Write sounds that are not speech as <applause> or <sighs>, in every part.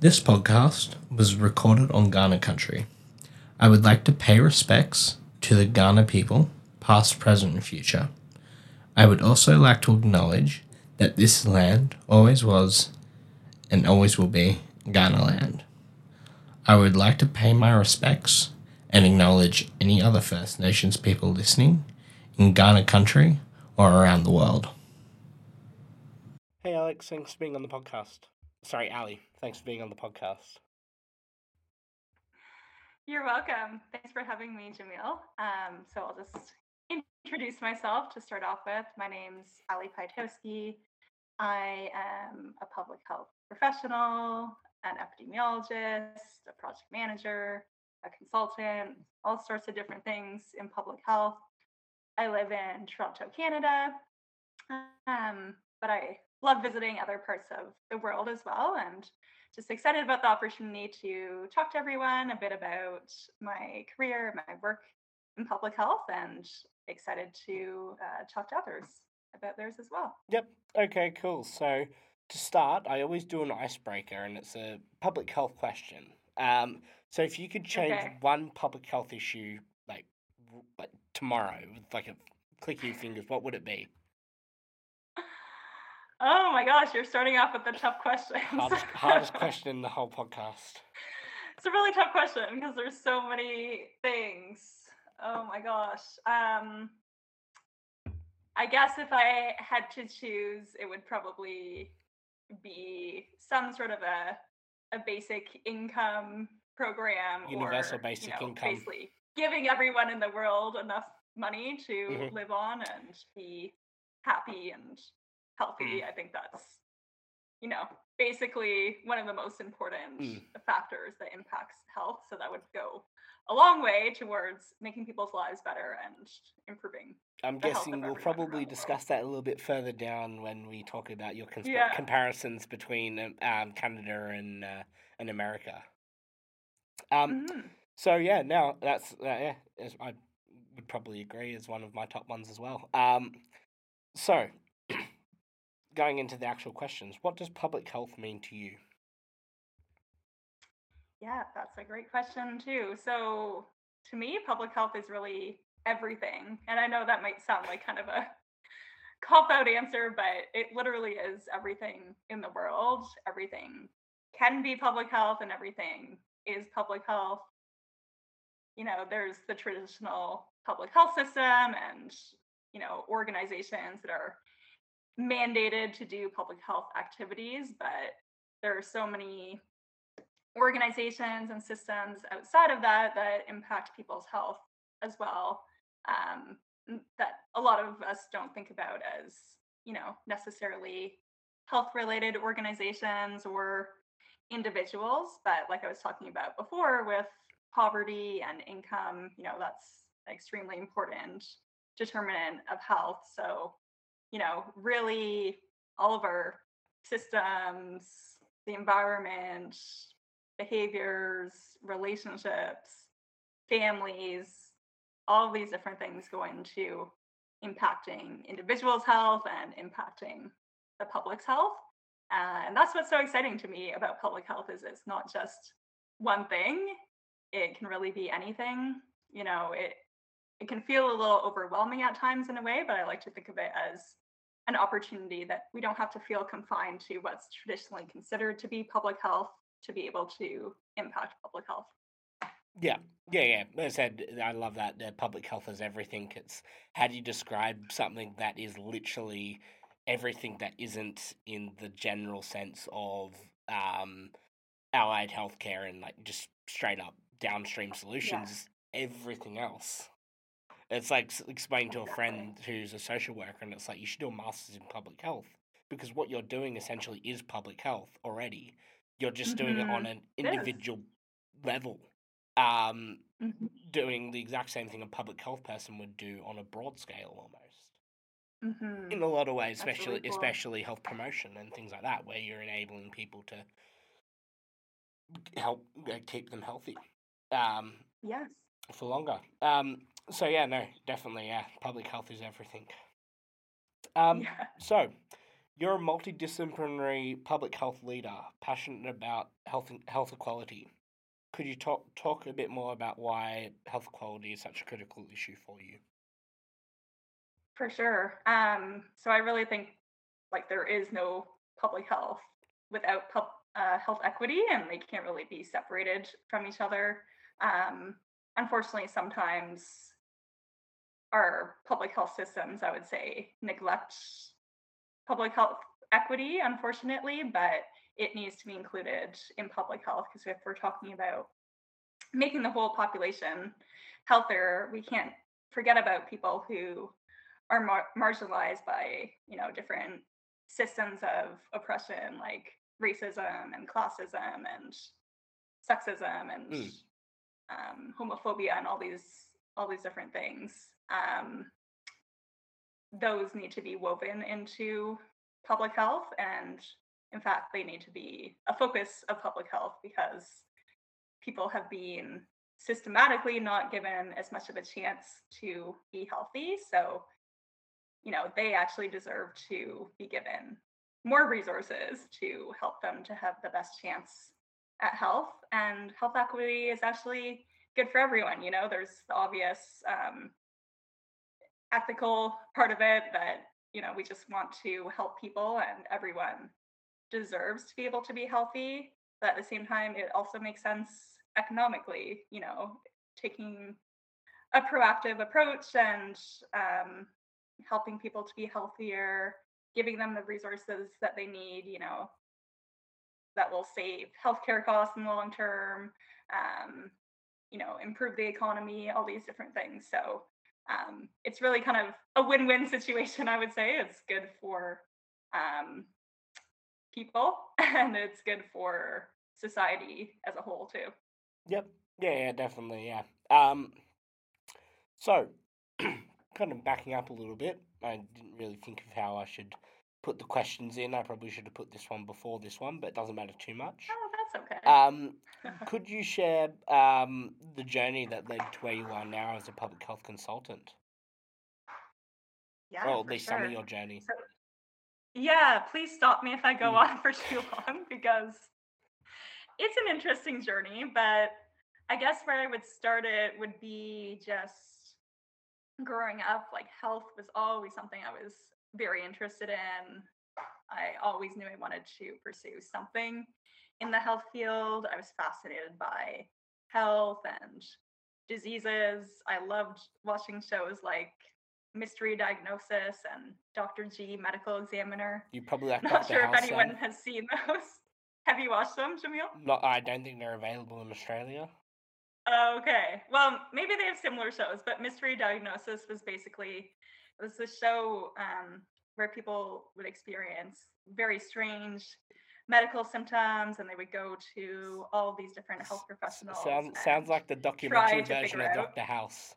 This podcast was recorded on Kaurna country. I would like to pay respects to the Kaurna people, past, present, and future. I would also like to acknowledge that this land always was and always will be Kaurna land. I would like to pay my respects and acknowledge any other First Nations people listening in Kaurna country or around the world. Hey, Alex, thanks for being on the podcast. Sorry, Allie, thanks for being on the podcast. You're welcome. Thanks for having me, Jamil. Um, so I'll just introduce myself to start off with. My name's Allie Piatkowski. I am a public health professional, an epidemiologist, a project manager, a consultant, all sorts of different things in public health. I live in Toronto, Canada, um, but I love visiting other parts of the world as well and just excited about the opportunity to talk to everyone a bit about my career, my work in public health, and excited to uh, talk to others about theirs as well. Yep. Okay, cool. So to start, I always do an icebreaker, and it's a public health question. Um, so if you could change Okay. one public health issue, like like tomorrow, with like a click of your fingers, what would it be? Oh my gosh, you're starting off with the tough questions. Hardest, hardest question in the whole podcast. <laughs> It's a really tough question because there's so many things. Oh my gosh. Um I guess if I had to choose, it would probably be some sort of a a basic income program Universal or, basic you know, income. Basically giving everyone in the world enough money to Mhm. live on and be happy and healthy. Mm. I think that's you know, basically one of the most important Mm. factors that impacts health. So that would go a long way towards making people's lives better and improving. I'm guessing we'll probably discuss that a little bit further down when we talk about your consp- Yeah. comparisons between um, um, Canada and uh, and America. Um, Mhm. So yeah, now that's uh, yeah, I would probably agree is one of my top ones as well. Um, so going into the actual questions, what does public health mean to you? Yeah, that's a great question too. So to me, public health is really everything. And I know that might sound like kind of a <laughs> cop out answer, but it literally is everything in the world. Everything can be public health and everything is public health. You know, there's the traditional public health system and, you know, organizations that are mandated to do public health activities, but there are so many organizations and systems outside of that that impact people's health as well um, that a lot of us don't think about as you know necessarily health related organizations or individuals but like i was talking about before with poverty and income you know that's extremely important determinant of health so you know really all of our systems the environment behaviors, relationships, families, all these different things go into impacting individuals' health and impacting the public's health. Uh, and that's what's so exciting to me about public health is it's not just one thing. It can really be anything. You know, it it can feel a little overwhelming at times in a way, but I like to think of it as an opportunity that we don't have to feel confined to what's traditionally considered to be public health to be able to impact public health. Yeah, yeah, yeah. As I said, I love that uh, public health is everything. It's how do you describe something that is literally everything that isn't in the general sense of um, allied healthcare and like just straight up downstream solutions. Everything else. It's like explaining to a friend who's a social worker, and it's like you should do a master's in public health because what you're doing essentially is public health already. You're just doing it on Mhm. an individual level um, Mhm. doing the exact same thing a public health person would do on a broad scale almost. Mhm. In a lot of ways, That's really especially cool. especially health promotion and things like that, where you're enabling people to help uh, keep them healthy um, Yes. for longer. Um, so yeah, no, definitely, yeah, public health is everything. Um, yeah. so, You're a multidisciplinary public health leader, passionate about health health equality. Could you talk talk a bit more about why health equality is such a critical issue for you? For sure. Um, so I really think like there is no public health without pub, uh, health equity, and they can't really be separated from each other. Um, unfortunately, sometimes our public health systems, I would say, neglect public health equity, unfortunately, but it needs to be included in public health because if we're talking about making the whole population healthier, we can't forget about people who are mar- marginalized by you know different systems of oppression like racism and classism and sexism and Mm. um, homophobia and all these all these different things um, those need to be woven into public health and in fact they need to be a focus of public health because people have been systematically not given as much of a chance to be healthy. So you know they actually deserve to be given more resources to help them to have the best chance at health. And health equity is actually good for everyone you know there's the obvious um, ethical part of it that you know we just want to help people and everyone deserves to be able to be healthy but at the same time it also makes sense economically you know taking a proactive approach and um, helping people to be healthier giving them the resources that they need you know that will save healthcare costs in the long term um, you know improve the economy all these different things. So um, it's really kind of a win-win <laughs> situation i would say it's good for um, people <laughs> and it's good for society as a whole too Yep. Yeah, yeah, definitely, yeah. Um so <clears throat> kind of backing up a little bit. I didn't really think of how I should put the questions in. I probably should have put this one before this one, but it doesn't matter too much. oh okay Um <laughs> could you share um the journey that led to where you are now as a public health consultant? yeah or at least some of your journey. So, yeah, please stop me if I go Mm. on <laughs> for too long because it's an interesting journey. But I guess where I would start it would be just growing up. Like health was always something I was very interested in. I always knew I wanted to pursue something in the health field. I was fascinated by health and diseases. I loved watching shows like Mystery Diagnosis and Dr. G Medical Examiner. You probably <laughs> like Not sure if anyone then? has seen those. <laughs> Have you watched them, Jamil? Not I don't think they're available in Australia. Okay. Well, maybe they have similar shows, but Mystery Diagnosis was basically it was a show um, where people would experience very strange medical symptoms, and they would go to all these different health professionals. Sounds sounds like the documentary version of Dr. House.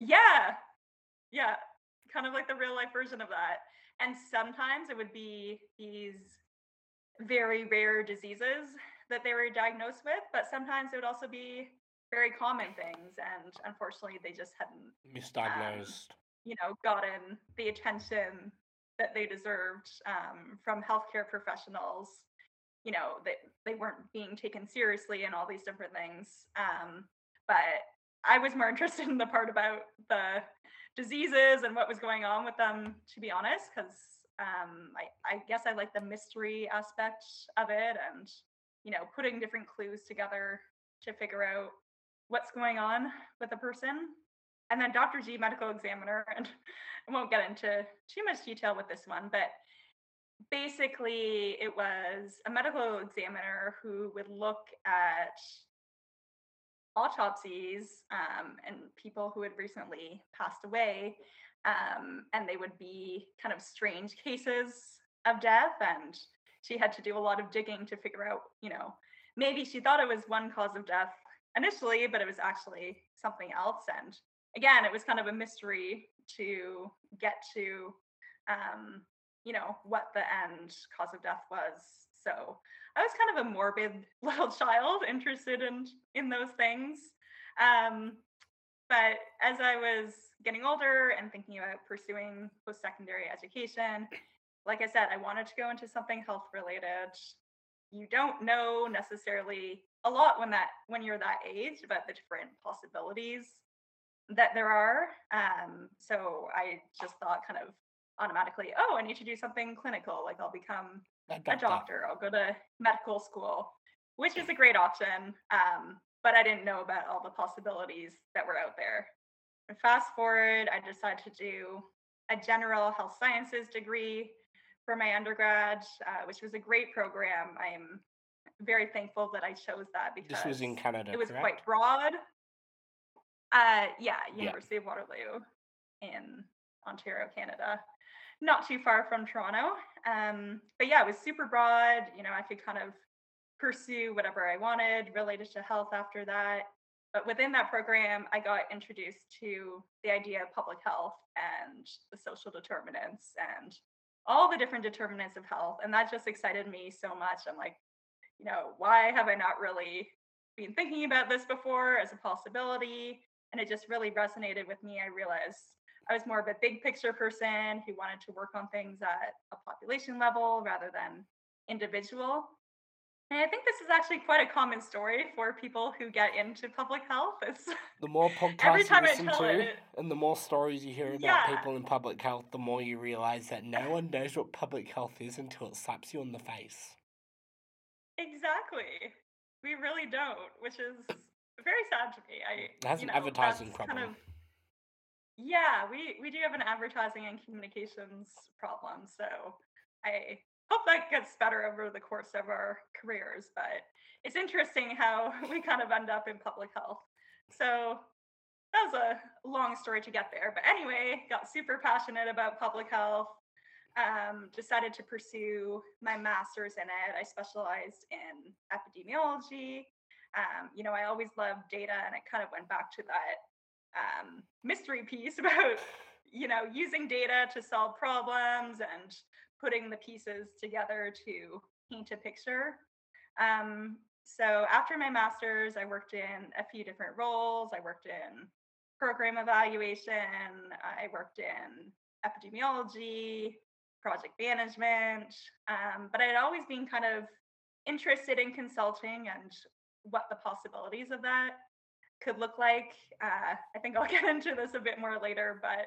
Yeah. Yeah. Kind of like the real life version of that. And sometimes it would be these very rare diseases that they were diagnosed with, but sometimes it would also be very common things. And unfortunately, they just hadn't, um, Misdiagnosed. you know, gotten the attention that they deserved um, from healthcare professionals. You know, that they weren't being taken seriously and all these different things. Um, but I was more <laughs> interested in the part about the diseases and what was going on with them, to be honest, because um, I, I guess I like the mystery aspect of it and, you know, putting different clues together to figure out what's going on with a person. And then Dr. G, medical examiner, <laughs> and I won't get into too much detail with this one, but basically it was a medical examiner who would look at autopsies um, and people who had recently passed away um, and they would be kind of strange cases of death and she had to do a lot of digging to figure out you know maybe she thought it was one cause of death initially but it was actually something else and again it was kind of a mystery to get to um, you know what the end cause of death was so I was kind of a morbid <laughs> little child interested in in those things. Um, but as I was getting older and thinking about pursuing post-secondary education, like I said, I wanted to go into something health related. You don't know necessarily a lot when that when you're that age about the different possibilities that there are. Um, so I just thought kind of automatically, oh, I need to do something clinical, like I'll become A doctor, I'll go to medical school, which is a great option. Um, but I didn't know about all the possibilities that were out there. And fast forward, I decided to do a general health sciences degree for my undergrad, uh, which was a great program. I'm very thankful that I chose that because This was in Canada, it was correct? quite broad. Uh, yeah, Yeah. University of Waterloo in Ontario, Canada, not too far from Toronto. Um, but yeah, it was super broad. You know, I could kind of pursue whatever I wanted related to health after that. But within that program, I got introduced to the idea of public health and the social determinants and all the different determinants of health. And that just excited me so much. I'm like, you know, why have I not really been thinking about this before as a possibility? And it just really resonated with me. I realized I was more of a big picture person who wanted to work on things at a population level rather than individual. And I think this is actually quite a common story for people who get into public health. <laughs> It's The more podcasts every you listen to, it, and the more stories you hear about Yeah. people in public health, the more you realize that no one knows what public health is until it slaps you in the face. exactly. We really don't, which is very sad to me. I That's you an know, advertising that's problem. Kind of, yeah, we we do have an advertising and communications problem. So I hope that gets better over the course of our careers. But it's interesting how <laughs> we kind of end up in public health. So that was a long story to get there. But anyway, got super passionate about public health. Um, decided to pursue my master's in it. I specialized in epidemiology. Um, you know, I always loved data, and it kind of went back to that um, mystery piece <laughs> about you know using data to solve problems and putting the pieces together to paint a picture. Um, so after my master's, I worked in a few different roles. I worked in program evaluation. I worked in epidemiology, project management. Um, but I'd always been kind of interested in consulting and what the possibilities of that could look like. Uh, I think I'll <laughs> get into this a bit more later, but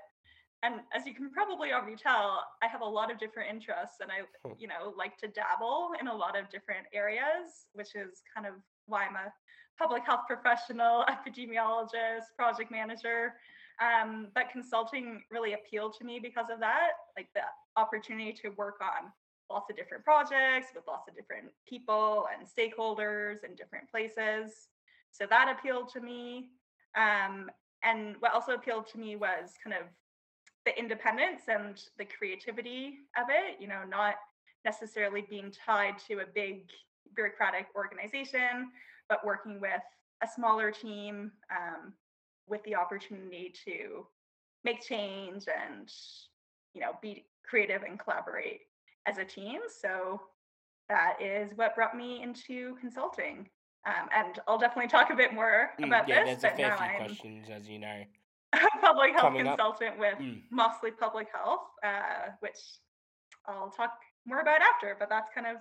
and as you can probably already tell, I have a lot of different interests and I, Hmm. you know, like to dabble in a lot of different areas, which is kind of why I'm a public health professional, <laughs> epidemiologist, project manager. Um, but consulting really appealed to me because of that, like the opportunity to work on lots of different projects with lots of different people and stakeholders in different places. So that appealed to me. Um, and what also appealed to me was kind of the independence and the creativity of it, you know, not necessarily being tied to a big bureaucratic organization, but working with a smaller team um, with the opportunity to make change and, you know, be creative and collaborate as a team. So that is what brought me into consulting. Um, and I'll definitely talk a bit more Mm, about yeah, this. there's a But fair now few I'm questions, as you know. <laughs> a public health coming up. consultant with Mm. mostly public health, uh, which I'll talk more about after. But that's kind of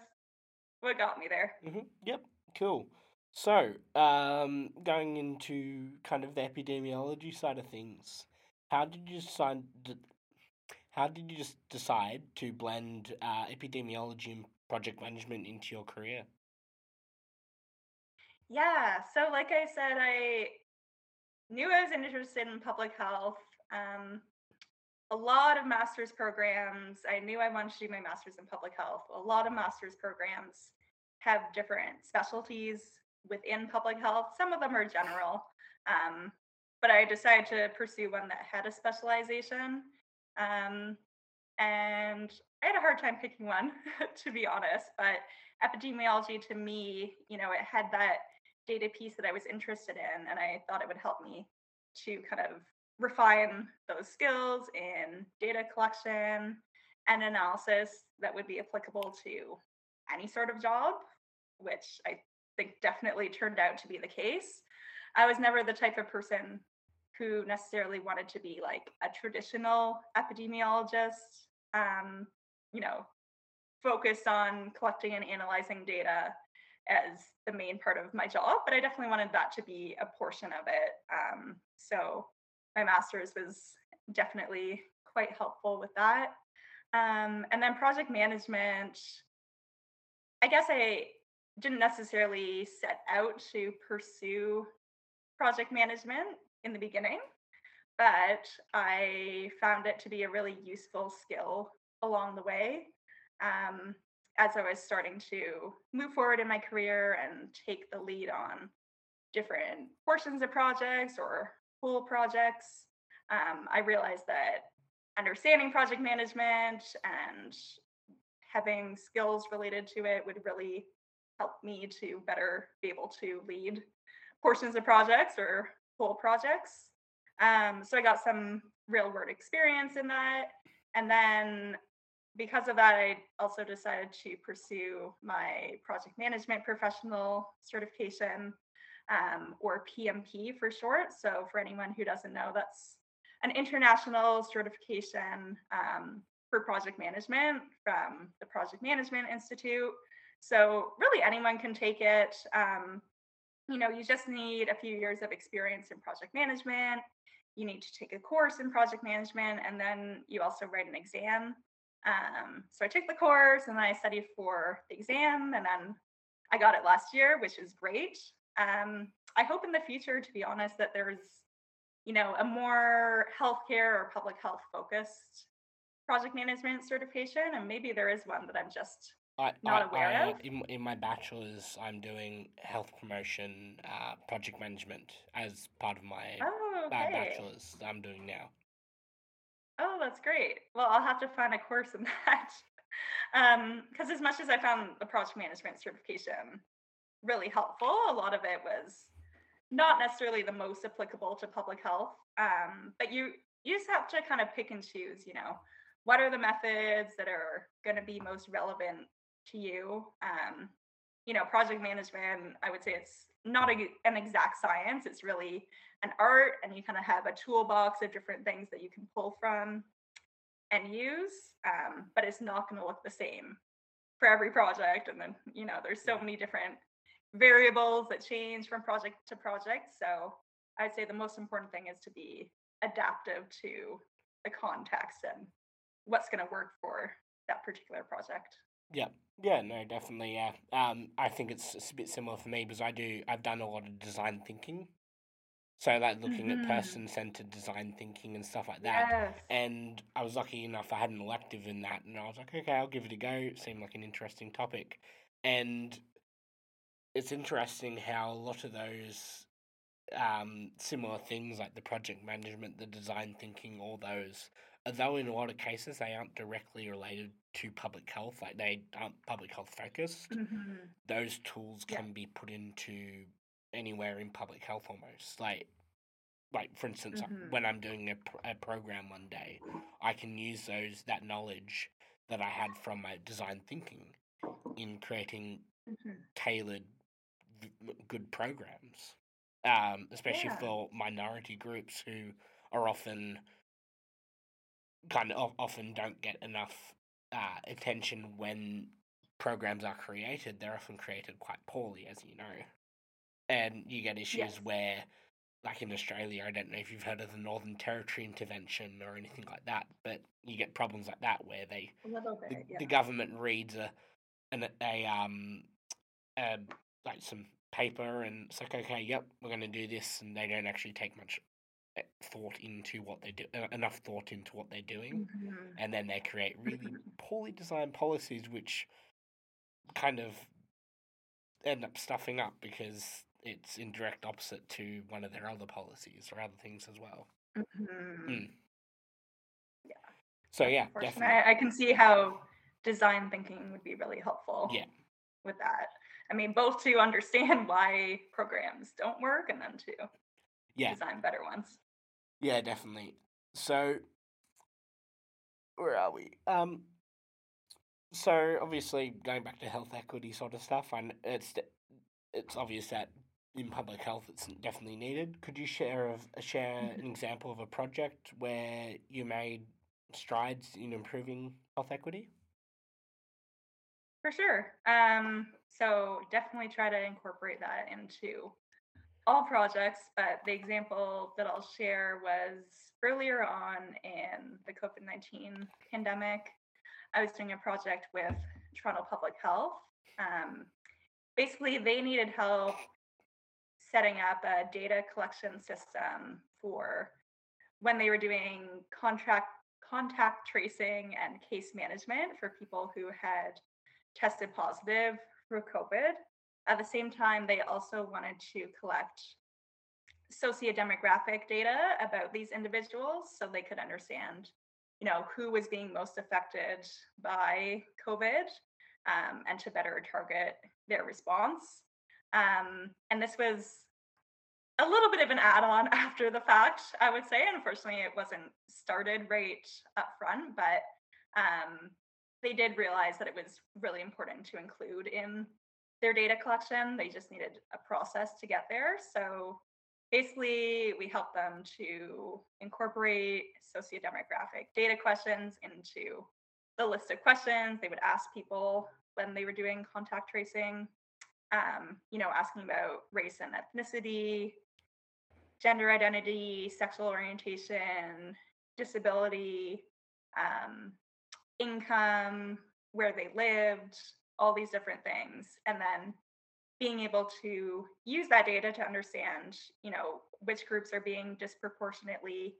what got me there. hmm Yep, cool. So, um, going into kind of the epidemiology side of things, how did you decide? How did you just decide to blend uh, epidemiology and project management into your career? Yeah. So, like I said, I knew I was interested in public health. Um, a lot of master's programs. I knew I wanted to do my master's in public health. A lot of master's programs have different specialties within public health. Some of them are general, um, but I decided to pursue one that had a specialization. Um, and I had a hard time picking one, <laughs> to be honest. But epidemiology, to me, you know, it had that data piece that I was interested in, and I thought it would help me to kind of refine those skills in data collection and analysis that would be applicable to any sort of job, which I think definitely turned out to be the case. I was never the type of person who necessarily wanted to be like a traditional epidemiologist. Um, you know, focused on collecting and analyzing data as the main part of my job, but I definitely wanted that to be a portion of it. Um, so my master's was definitely quite helpful with that. Um, and then project management, I guess I didn't necessarily set out to pursue project management in the beginning, but I found it to be a really useful skill along the way um, as I was starting to move forward in my career and take the lead on different portions of projects or whole projects. Um, I realized that understanding project management and having skills related to it would really help me to better be able to lead portions of projects or projects. Um, so I got some real world experience in that. And then because of that, I also decided to pursue my project management professional certification um, or PMP for short. So, for anyone who doesn't know, that's an international certification um, for project management from the Project Management Institute. So, really, anyone can take it. Um, you know, you just need a few years of experience in project management. You need to take a course in project management, and then you also write an exam. Um, so I took the course and then I studied for the exam, and then I got it last year, which is great. Um, I hope in the future, to be honest, that there's you know a more healthcare or public health focused project management certification, and maybe there is one that I'm just I, not I, aware I, of. In, in my bachelor's, I'm doing health promotion, uh, project management as part of my Oh, okay. bachelor's that I'm doing now. Oh, that's great. Well, I'll have to find a course in <laughs> that. Um, because as much as I found the project management certification really helpful, a lot of it was not necessarily the most applicable to public health. Um, but you you just have to kind of pick and choose, you know, what are the methods that are going to be most relevant to you? Um, you know, project management, I would say it's not a, an exact science. It's really an art, and you kind of have a toolbox of different things that you can pull from and use. Um, but it's not going to look the same for every project. And then, you know, there's so many different variables that change from project to project. So I'd say the most important thing is to be adaptive to the context and what's going to work for that particular project. Yeah, yeah, no, definitely, yeah. Um, I think it's, it's a bit similar for me because I do. I've done a lot of design thinking, so like looking at Mhm. person-centered design thinking and stuff like that. Yes. And I was lucky enough; I had an elective in that, and I was like, okay, I'll give it a go. It seemed like an interesting topic, and it's interesting how a lot of those um, similar things, like the project management, the design thinking, all those, although in a lot of cases they aren't directly related to public health, like they aren't public health focused, Mhm. those tools Yeah. can be put into anywhere in public health almost. Like, like for instance, uh, Mhm. when I'm doing a, pr- a program one day, I can use those that knowledge that I had from my design thinking in creating Mhm. tailored good programs um, especially Yeah. for minority groups who are often kind of often don't get enough uh, attention when programs are created they're often created quite poorly as you know and you get issues Yes. where like in Australia, I don't know if you've heard of the Northern Territory intervention or anything like that, but you get problems like that where they little the, yeah. the government reads a an a um a, like some paper and it's like okay yep we're going to do this and they don't actually take much eh, thought into what they do uh, enough thought into what they're doing Mhm. and then they create really <laughs> poorly designed policies which kind of end up stuffing up because it's in direct opposite to one of their other policies or other things as well Mhm. Mm. Yeah. so yeah definitely I, I can see how design thinking would be really helpful yeah with that. I mean, both to understand <laughs> why programs don't work and then to yeah design better ones. Yeah, definitely. So, where are we? Um, so obviously going back to health equity sort of stuff, and it's it's obvious that in public health it's definitely needed. Could you share of share Mhm. an example of a project where you made strides in improving health equity? For sure. Um, so definitely try to incorporate that into all projects, but the example that I'll share was earlier on in the COVID 19 pandemic. I was doing a project with Toronto Public Health. Um, basically, they needed help setting up a data collection system for when they were doing contract contact tracing and case management for people who had tested positive for COVID. At the same time, they also wanted to collect sociodemographic data about these individuals so they could understand, you know, who was being most affected by COVID um, and to better target their response. Um, and this was a little bit of an add-on <laughs> after the fact, I would say. Unfortunately, it wasn't started right up front, but um, they did realize that it was really important to include in their data collection. They just needed a process to get there. So basically, we helped them to incorporate sociodemographic data questions into the list of questions they would ask people when they were doing contact tracing. Um, you know, asking about race and ethnicity, gender identity, sexual orientation, disability, um, income, where they lived, all these different things. And then being able to use that data to understand, you know, which groups are being disproportionately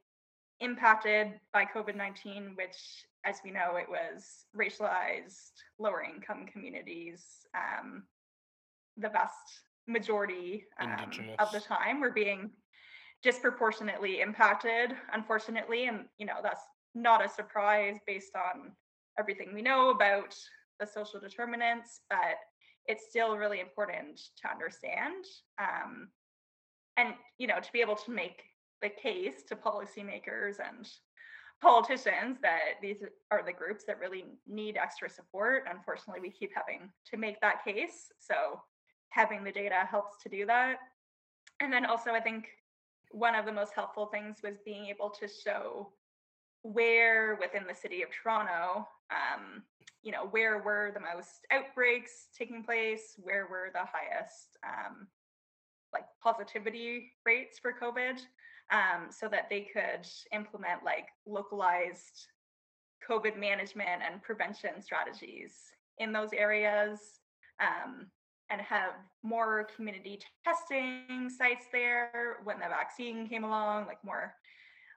impacted by COVID 19, which, as we know, it was racialized, lower income communities. Um, the vast majority um, of the time were being disproportionately impacted, unfortunately. And, you know, that's not a surprise based on everything we know about the social determinants, but it's still really important to understand. Um, and, you know, to be able to make the case to policymakers and politicians that these are the groups that really need extra support. Unfortunately, we keep having to make that case. So having the data helps to do that. And then also, I think one of the most helpful things was being able to show where within the city of Toronto, um, you know, where were the most outbreaks taking place, where were the highest um, like positivity rates for COVID, um, so that they could implement like localized COVID management and prevention strategies in those areas. Um, and have more community testing sites there when the vaccine came along, like more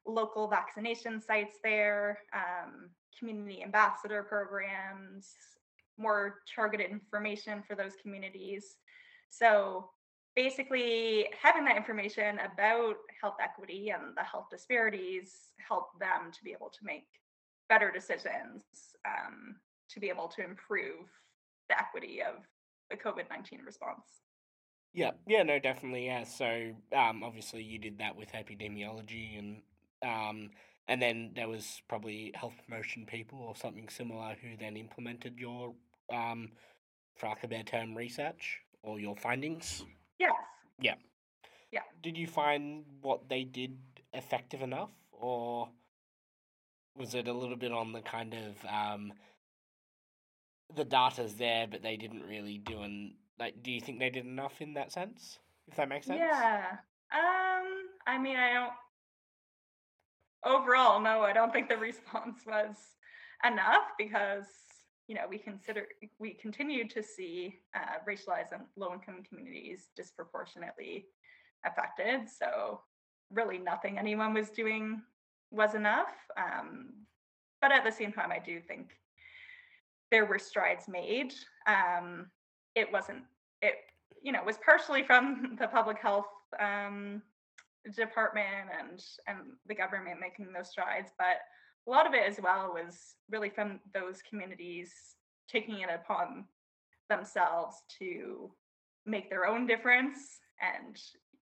local vaccination sites there, um, community ambassador programs, more targeted information for those communities. So basically, having that information about health equity and the health disparities help them to be able to make better decisions um, to be able to improve the equity of the COVID 19 response. Yeah, yeah, no, definitely, yeah. So, um, obviously, you did that with epidemiology, and um, and then there was probably health promotion people or something similar who then implemented your, um, for lack of a term, research or your findings. Yes. Yeah. Yeah. Did you find what they did effective enough, or was it a little bit on the kind of um, the data's there, but they didn't really do an like. Do you think they did enough in that sense? If that makes sense. Yeah. Um. I mean, I don't. Overall, no, I don't think the response was enough because you know we consider we continue to see uh, racialized and low-income communities disproportionately affected. So really, nothing anyone was doing was enough. Um, but at the same time, I do think there were strides made. Um, it wasn't it you know was partially from the public health um, department and and the government making those strides, but a lot of it as well was really from those communities taking it upon themselves to make their own difference and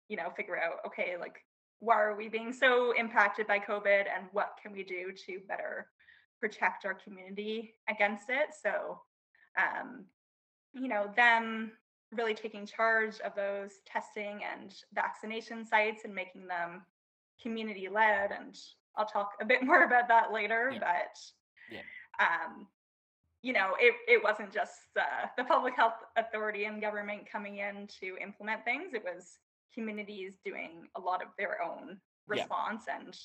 you know figure out okay like why are we being so impacted by covid and what can we do to better protect our community against it. So, um, you know, them really taking charge of those testing and vaccination sites and making them community led. And I'll talk a bit <laughs> more about that later. Yeah. But, yeah. Um, you know, it, it wasn't just uh, the public health authority and government coming in to implement things. It was communities doing a lot of their own response yeah. and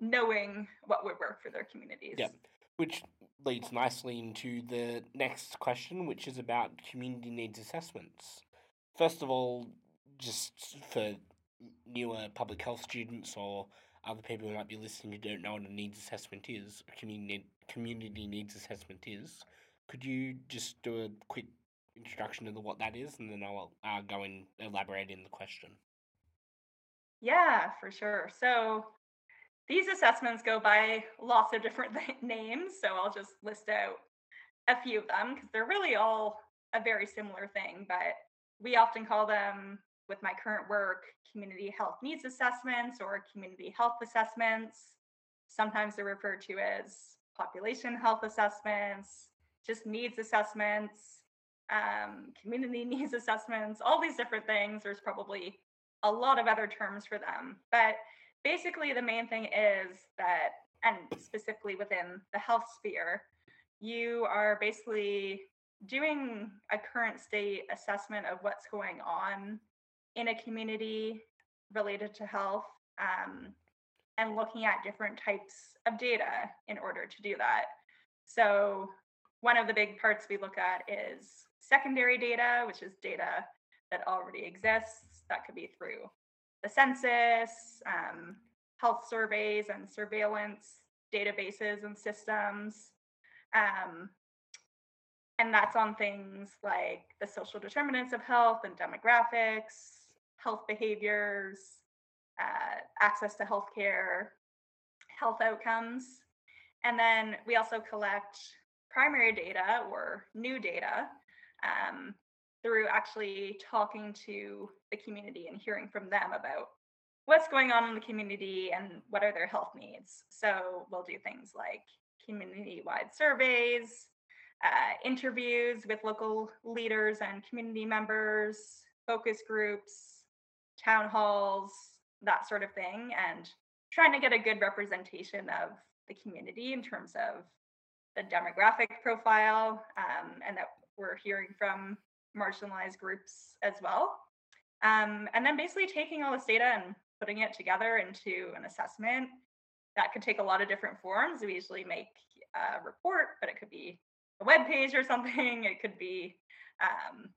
knowing what would work for their communities. Yeah, which leads nicely into the next question, which is about community needs assessments. First of all, just for newer public health students or other people who might be listening who don't know what a needs assessment is, a community community needs assessment is, could you just do a quick introduction to what that is, and then I'll uh, go and elaborate in the question. Yeah, for sure. So these assessments go by lots of different <laughs> names, so I'll just list out a few of them because they're really all a very similar thing, but we often call them with my current work community health needs assessments or community health assessments. Sometimes they're referred to as population health assessments, just needs assessments, um, community <laughs> needs assessments, all these different things. There's probably a lot of other terms for them. But basically, the main thing is that, and specifically within the health sphere, you are basically doing a current state assessment of what's going on in a community related to health um, and looking at different types of data in order to do that. So, one of the big parts we look at is secondary data, which is data that already exists. That could be through the census, um, health surveys, and surveillance databases and systems. Um, and that's on things like the social determinants of health and demographics, health behaviors, uh, access to healthcare, health outcomes. And then we also collect primary data or new data um, through actually talking to the community and hearing from them about what's going on in the community and what are their health needs. So we'll do things like community wide surveys, uh, interviews with local leaders and community members, focus groups, town halls, that sort of thing, and trying to get a good representation of the community in terms of the demographic profile um, and that we're hearing from marginalized groups as well. Um, and then basically taking all this data and putting it together into an assessment that could take a lot of different forms. We usually make a report, but it could be a web page or <laughs> something. It could be, um,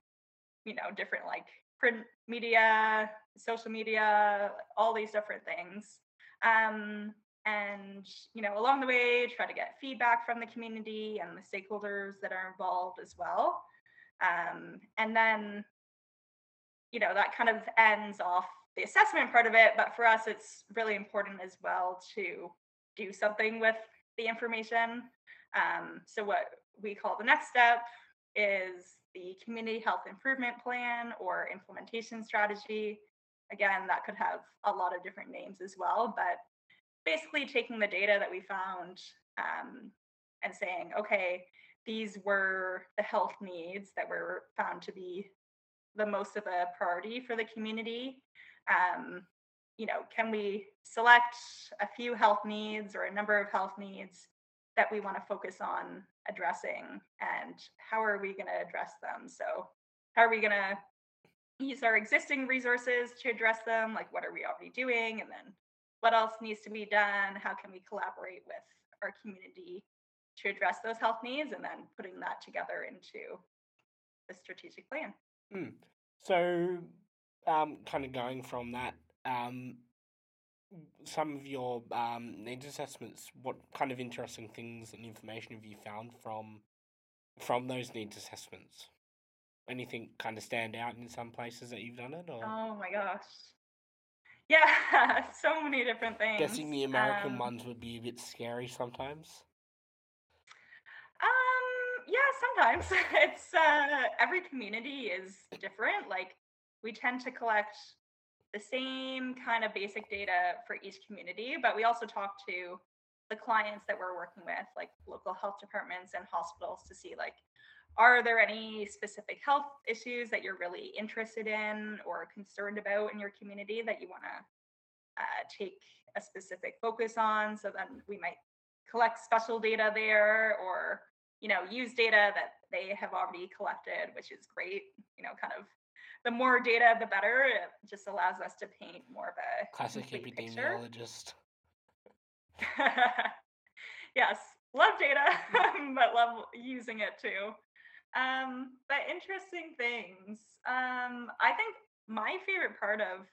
you know, different like print media, social media, all these different things. Um, and you know, along the way, try to get feedback from the community and the stakeholders that are involved as well. Um, and then, you know, that kind of ends off the assessment part of it. But for us, it's really important as well to do something with the information. Um, so what we call the next step is the community health improvement plan or implementation strategy. Again, that could have a lot of different names as well, but basically taking the data that we found um, and saying, okay, these were the health needs that were found to be the most of a priority for the community. Um, you know, can we select a few health needs or a number of health needs that we want to focus on addressing and how are we going to address them? So how are we going to use our existing resources to address them? Like what are we already doing? And then what else needs to be done? How can we collaborate with our community to address those health needs? And then putting that together into the strategic plan mm. so um, kind of going from that um, some of your um, needs assessments, what kind of interesting things and information have you found from from those needs assessments? Anything kind of stand out in some places that you've done it? Or? Oh my gosh. Yeah, <laughs> so many different things. Guessing the American um, ones would be a bit scary sometimes. Yeah, sometimes. <laughs> It's uh every community is different. Like we tend to collect the same kind of basic data for each community, but we also talk to the clients that we're working with, like local health departments and hospitals, to see like, are there any specific health issues that you're really interested in or concerned about in your community that you want to uh, take a specific focus on? So then we might collect special data there or you know, use data that they have already collected, which is great. You know, kind of the more data, the better. It just allows us to paint more of a Classic epidemiologist. <laughs> yes, love data, <laughs> <laughs> but love using it too. Um, but interesting things. Um, I think my favorite part of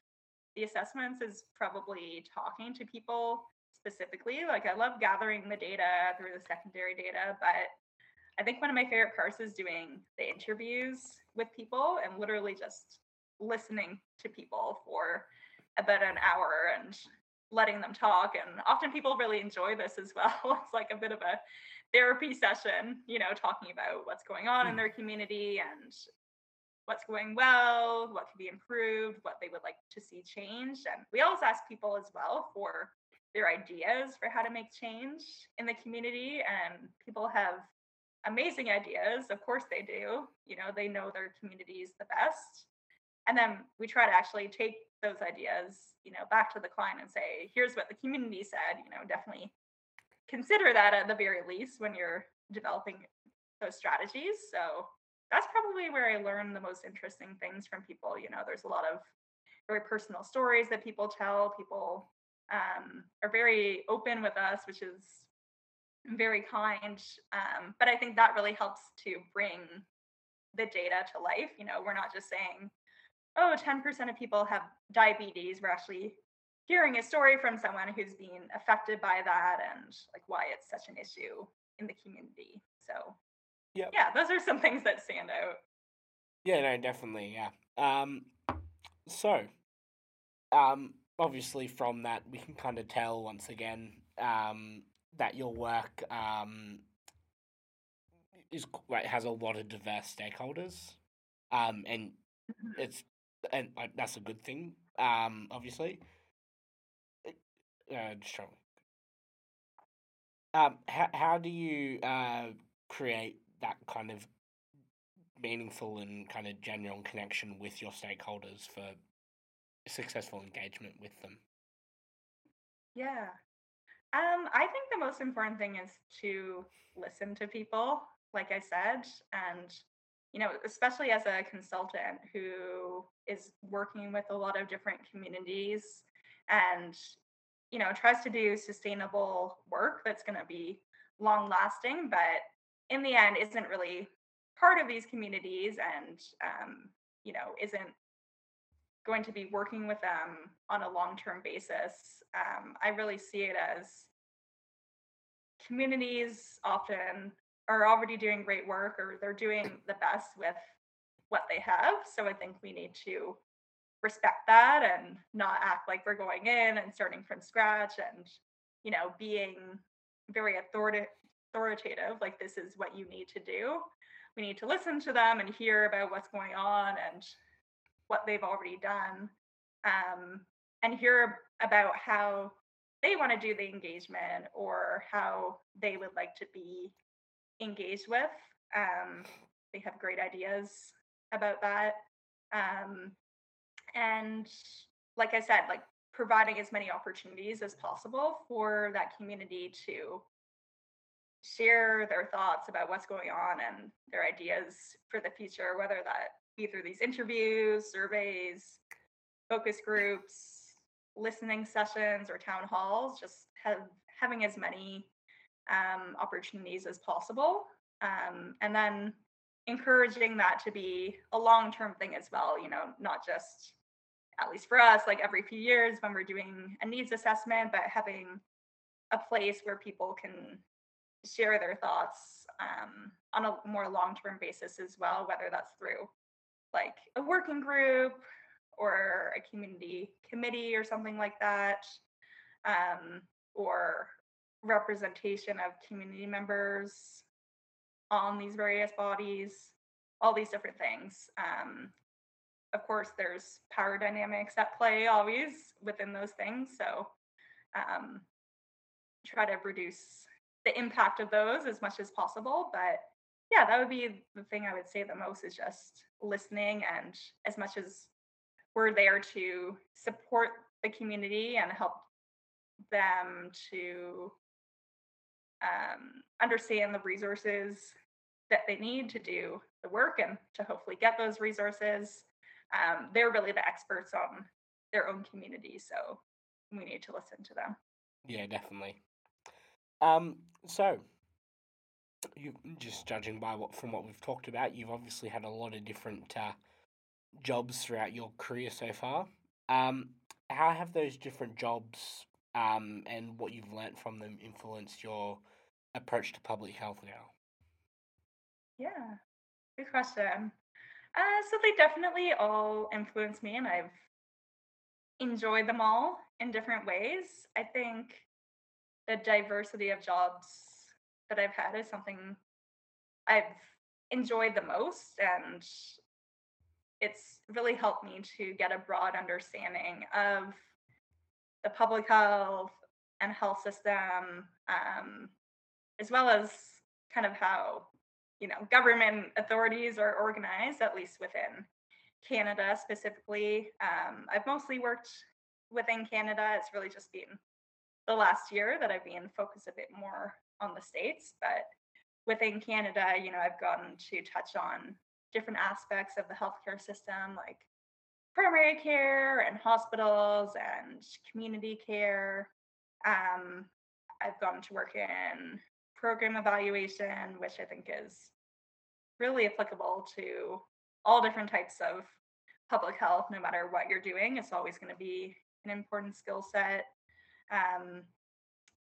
the assessments is probably talking to people specifically. Like I love gathering the data through the secondary data, but I think one of my favorite parts is doing the interviews with people and literally just listening to people for about an hour and letting them talk. And often people really enjoy this as well. <laughs> it's like a bit of a therapy session, you know, talking about what's going on in hmm. their community and what's going well, what can be improved, what they would like to see changed. And we always ask people as well for their ideas for how to make change in the community. And people have amazing ideas. Of course they do. You know, they know their communities the best. And then we try to actually take those ideas, you know, back to the client and say, here's what the community said, you know, definitely consider that at the very least when you're developing those strategies. So that's probably where I learn the most interesting things from people. You know, there's a lot of very personal stories that people tell. People um, are very open with us, which is very kind. Um, but I think that really helps to bring the data to life. You know, we're not just saying, oh, 10% of people have diabetes. We're actually hearing a story from someone who's been affected by that and like why it's such an issue in the community. So yeah, yeah, those are some <laughs> things that stand out. Yeah, no, definitely, yeah. Um, so, um, obviously from that we can kind of tell once again um, that your work um, is like has a lot of diverse stakeholders, um, and Mhm. it's and like that's a good thing. Um, obviously, uh, just trying. Um, how how do you uh create that kind of meaningful and kind of genuine connection with your stakeholders for successful engagement with them? Yeah. Um, I think the most important thing is to listen to people, like I said, and you know, especially as a consultant who is working with a lot of different communities and you know, tries to do sustainable work that's going to be long lasting, but in the end isn't really part of these communities and um, you know, isn't going to be working with them on a long term basis. Um, I really see it as communities often are already doing great work or they're doing the best with what they have. So I think we need to respect that and not act like we're going in and starting from scratch and, you know, being very authoritative authoritative like this is what you need to do we need to listen to them and hear about what's going on and what they've already done um, and hear about how they want to do the engagement or how they would like to be engaged with. Um, they have great ideas about that. Um, and like I said, like providing as many opportunities as possible for that community to share their thoughts about what's going on and their ideas for the future, whether that through these interviews, surveys, focus groups, listening sessions, or town halls, just have having as many um, opportunities as possible. Um, and then encouraging that to be a long term thing as well, you know, not just at least for us, like every few years when we're doing a needs assessment, but having a place where people can share their thoughts um, on a more long term basis as well, whether that's through like a working group or a community committee or something like that, um, or representation of community members on these various bodies, all these different things. Um, of course, there's power dynamics at play always within those things. So um, try to reduce the impact of those as much as possible. But yeah, that would be the thing I would say the most is just listening and as much as we're there to support the community and help them to um, understand the resources that they need to do the work and to hopefully get those resources. Um, they're really the experts on their own community, so we need to listen to them. Yeah, definitely. Um, so you just judging by what from what we've talked about, you've obviously had a lot of different uh, jobs throughout your career so far. Um, how have those different jobs um, and what you've learnt from them influenced your approach to public health now? Yeah, good question. Uh, so they definitely all influence me, and I've enjoyed them all in different ways. I think the diversity of jobs that I've had is something I've enjoyed the most, and it's really helped me to get a broad understanding of the public health and health system, um, as well as kind of how you know government authorities are organized, at least within Canada specifically. Um, I've mostly worked within Canada. It's really just been the last year that I've been focused a bit more on the states, but within Canada, you know, I've gotten to touch on different aspects of the healthcare system, like primary care and hospitals and community care. Um, I've gotten to work in program evaluation, which I think is really applicable to all different types of public health, no matter what you're doing. It's always going to be an important skill set. Um,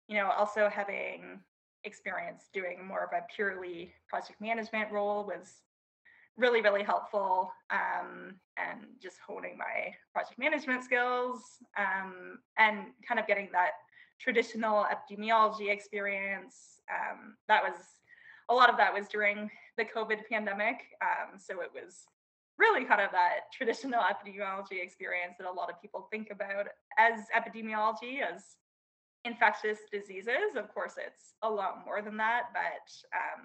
you know, also having experience doing more of a purely project management role was really, really helpful. Um, and just honing my project management skills um, and kind of getting that traditional epidemiology experience. Um, that was a lot of that was during the COVID pandemic. Um, so it was really kind of that traditional epidemiology experience that a lot of people think about as epidemiology as infectious diseases. Of course, it's a lot more than that, but um,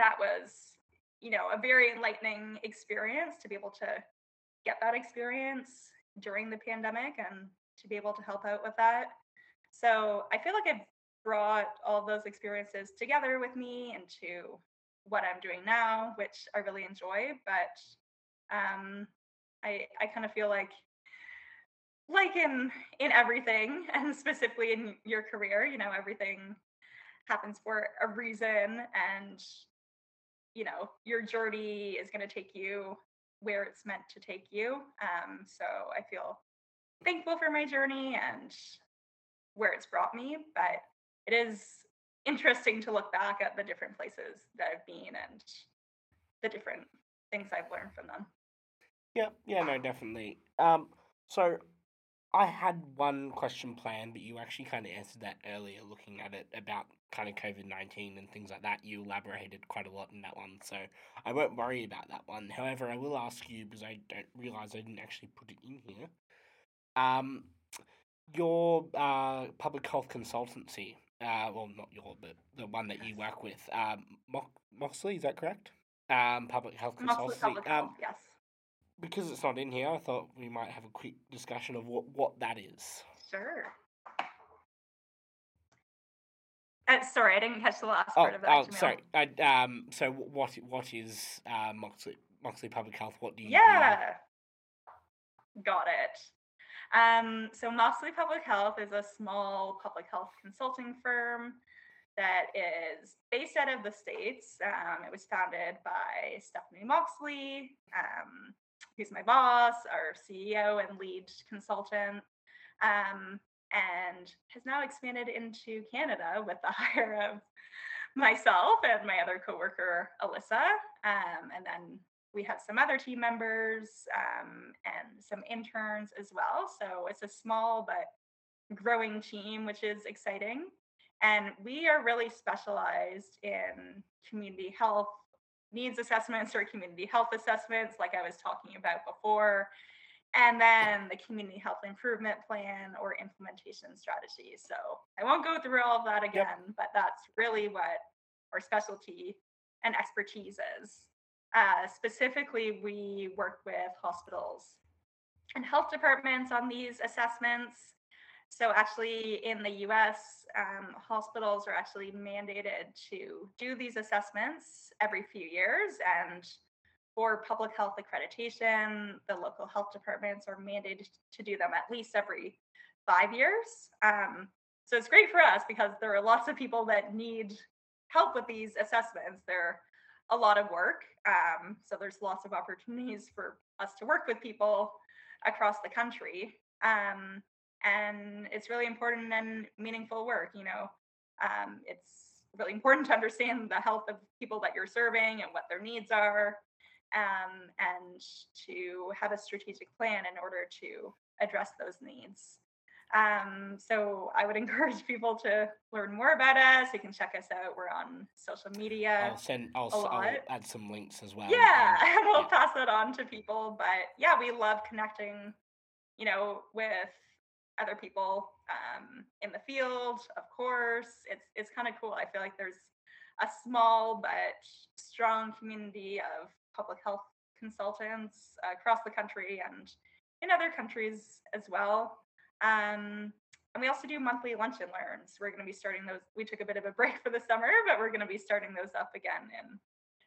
that was, you know, a very enlightening experience to be able to get that experience during the pandemic and to be able to help out with that. So I feel like I've brought all those experiences together with me into what I'm doing now, which I really enjoy. But um, I I kind of feel like like in in everything <laughs> and specifically in your career, you know, everything happens for a reason and you know, your journey is going to take you where it's meant to take you. Um, so I feel thankful for my journey and where it's brought me, but it is interesting to look back at the different places that I've been and the different things I've learned from them. Yeah, yeah, no, definitely. Um, so I had one question planned, but you actually kind of answered that earlier, looking at it about kind of COVID nineteen and things like that. You elaborated quite a lot in that one, so I won't worry about that one. However, I will ask you because I don't realize I didn't actually put it in here. Um, your uh, public health consultancy, uh, well, not your, but the one that you work with, um, Moxley, is that correct? Um, public health consultancy. Public health, um, yes. Because it's not in here, I thought we might have a quick discussion of what, what that is. Sure. Uh, sorry, I didn't catch the last part oh, of that. Oh, Jamil. sorry. Uh, um, so what what is uh, Moxley Moxley Public Health? What do you? Yeah, do? got it. Um, so Moxley Public Health is a small public health consulting firm that is based out of the States. Um, it was founded by Stephanie Moxley, um, who's my boss, our CEO and lead consultant, um, and has now expanded into Canada with the <laughs> hire of myself and my other coworker, Alyssa. Um, and then we have some other team members um, and some interns as well. So it's a small but growing team, which is exciting. And we are really specialized in community health needs assessments or community health assessments, like I was talking about before. And then the community health improvement plan or implementation strategy. So I won't go through all of that again, yep. but that's really what our specialty and expertise is. Uh, specifically, we work with hospitals and health departments on these assessments. So actually in the US, um, hospitals are actually mandated to do these assessments every few years. And for public health accreditation, the local health departments are mandated to do them at least every five years. Um, so it's great for us because there are lots of people that need help with these assessments. They're a lot of work. Um, so there's lots of opportunities for us to work with people across the country. Um, and it's really important and meaningful work. You know, um, it's really important to understand the health of people that you're serving and what their needs are, um, and to have a strategic plan in order to address those needs. Um, so I would <laughs> encourage people to learn more about us. You can check us out. We're on social media. I'll send. I'll, I'll add some links as well. Yeah, and- <laughs> and we'll yeah. pass that on to people. But yeah, we love connecting, you know, with other people um, in the field. Of course, it's it's kind of cool. I feel like there's a small but strong community of public health consultants across the country and in other countries as well. Um, and we also do monthly lunch and learns. We're going to be starting those. We took a bit of a break for the summer, but we're going to be starting those up again in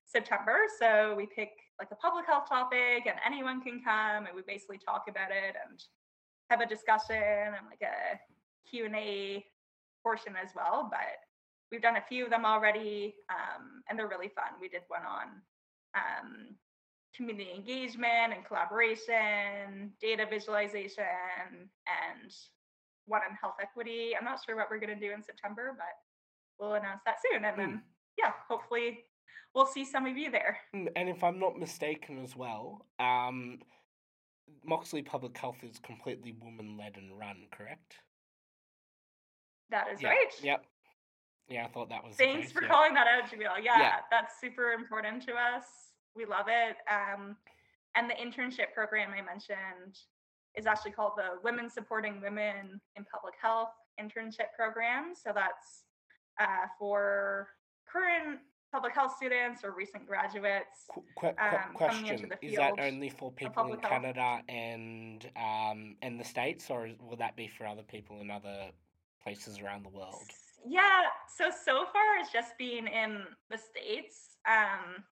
September. So we pick like a public health topic and anyone can come and we basically talk about it and have a discussion and like a Q&A portion as well. But we've done a few of them already um, and they're really fun. We did one on um, community engagement and collaboration, data visualization, and one on health equity. I'm not sure what we're going to do in September, but we'll announce that soon. And then, yeah, hopefully we'll see some of you there. Mm, And if I'm not mistaken as well, um, Moxley Public Health is completely woman led and run, correct? That is yeah. right. Yep. Yeah, I thought that was. Thanks case, for yeah. calling that out, Jamil. Yeah, Yeah. that's super important to us. We love it. Um, and the internship program I mentioned is actually called the Women Supporting Women in Public Health Internship Program. So that's uh, for current public health students or recent graduates. Qu- que- um, coming into question: the Is that field only for people in public health. Canada and um and the states, or will that be for other people in other places around the world? Yeah, so so far it's just been in the states. Um,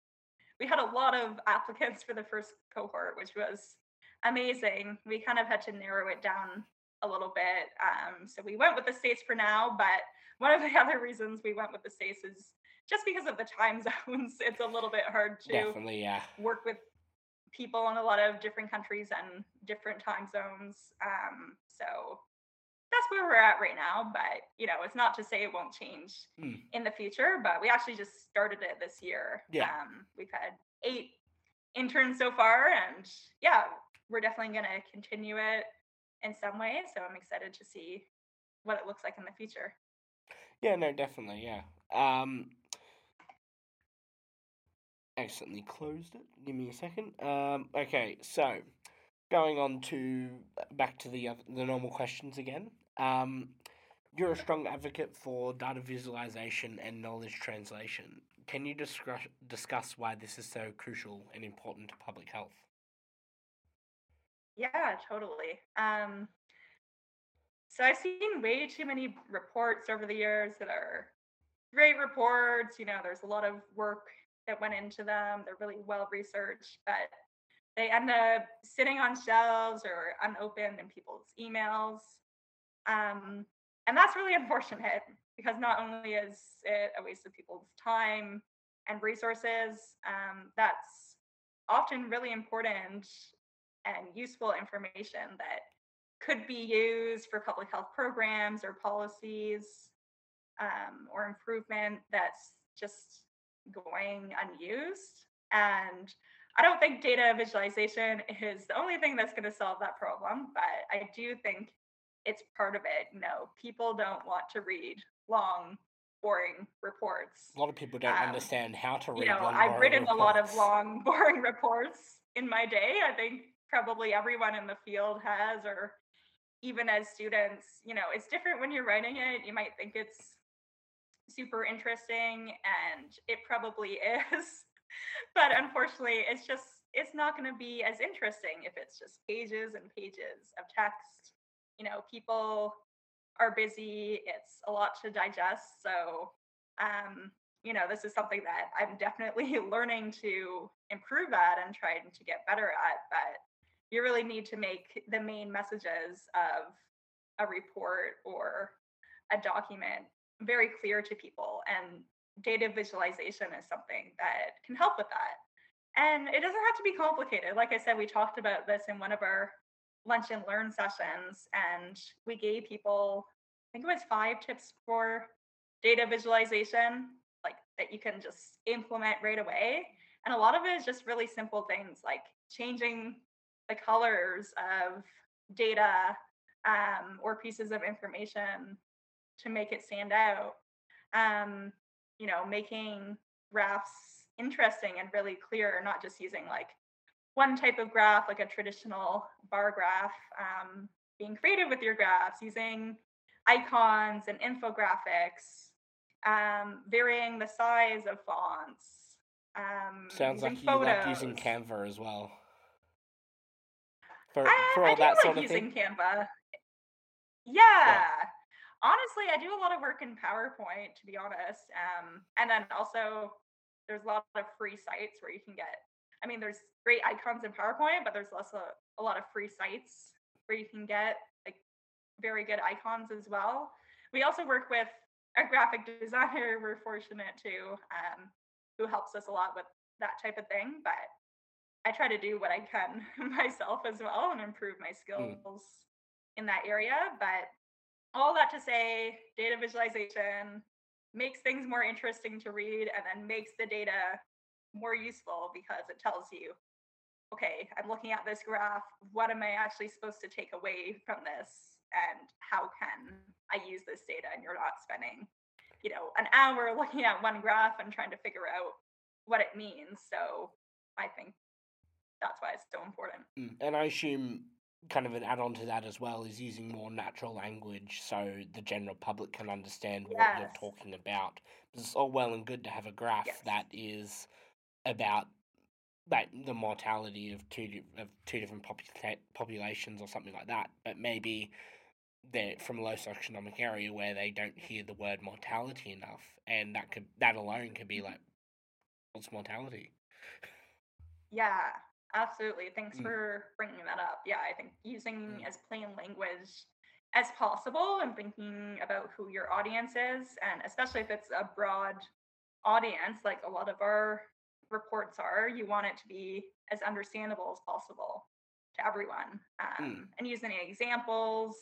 we had a lot of applicants for the first cohort, which was amazing. We kind of had to narrow it down a little bit. Um, so we went with the states for now, but one of the <laughs> other reasons we went with the states is just because of the time <laughs> zones. It's a little bit hard to Definitely, yeah. work with people in a lot of different countries and different time zones. Um, so that's where we're at right now. But you know, it's not to say it won't change Hmm. in the future. But we actually just started it this year. Yeah. Um, we've had eight interns so far, and yeah, we're definitely going to continue it in some way. So I'm excited to see what it looks like in the future. Yeah, no, definitely, yeah. Um, accidentally closed it. Give me a second. Um, okay, so going on to back to the oth- the normal questions again. Um, you're a strong advocate for data visualization and knowledge translation. Can you discuss discuss why this is so crucial and important to public health? Yeah, totally. Um, so I've seen way too many reports over the years that are great reports. You know, there's a lot of work that went into them. They're really well researched, but they end up sitting on shelves or unopened in people's emails. Um, and that's really <laughs> unfortunate because not only is it a waste of people's time and resources, um, that's often really important and useful information that could be used for public health programs or policies um, or improvement that's just going unused. And I don't think data visualization is the only thing that's going to solve that problem, but I do think it's part of it. You know, people don't want to read long, boring reports A lot of people don't Um, understand how to read. you know, I've written a lot of long, <laughs> boring reports in my day. I think probably everyone in the field has, or even as students, you know, it's different when you're writing it. You might think it's super interesting, and it probably <laughs> is. but unfortunately, it's just, it's not going to be as interesting if it's just pages and pages of text. You know, people are busy. It's a lot to digest. So, um, you know, this is something that I'm definitely <laughs> learning to improve at and trying to get better at. But you really need to make the main messages of a report or a document very clear to people. And data visualization is something that can help with that. And it doesn't have to be complicated. Like I said, we talked about this in one of our lunch and learn sessions, and we gave people, I think it was five tips for data visualization, like that you can just implement right away. And a lot of it is just really simple things like changing the colors of data um, or pieces of information to make it stand out. Um, you know, making graphs interesting and really clear, not just using like one type of graph, like a traditional bar graph, um, being creative with your graphs, using icons and infographics, um, varying the size of fonts. Um, Sounds like you photos. like using Canva as well. For, I, for I all do that like sort of using thing. Canva. Yeah. Honestly, I do a lot of work in PowerPoint, to be honest. Um, and then also, there's a lot of free sites where you can get. I mean, there's great icons in PowerPoint, but there's also a lot of free sites where you can get like very good icons as well. We also work with a graphic designer. We're fortunate to, um, who helps us a lot with that type of thing. But I try to do what I can <laughs> myself as well and improve my skills in that area. But all that to say, data visualization makes things more interesting to read and then makes the data more useful because it tells you, okay, I'm looking at this graph. What am I actually supposed to take away from this? And how can I use this data? And you're not spending, you know, an hour looking at one graph and trying to figure out what it means. So I think that's why it's so important. Mm, And I assume kind of an add on to that as well is using more natural language so the general public can understand what you're talking about. It's all well and good to have a graph Yes. that is about like the mortality of two of two different popula- populations or something like that, but maybe they're from a low socioeconomic area where they don't hear the word mortality enough, and that could that alone could be mm-hmm. like, what's mortality? Yeah, absolutely. Thanks Mm. for bringing that up. Yeah, I think using as plain language as possible and thinking about who your audience is, and especially if it's a broad audience, like a lot of our reports are, you want it to be as understandable as possible to everyone. Um, And using examples,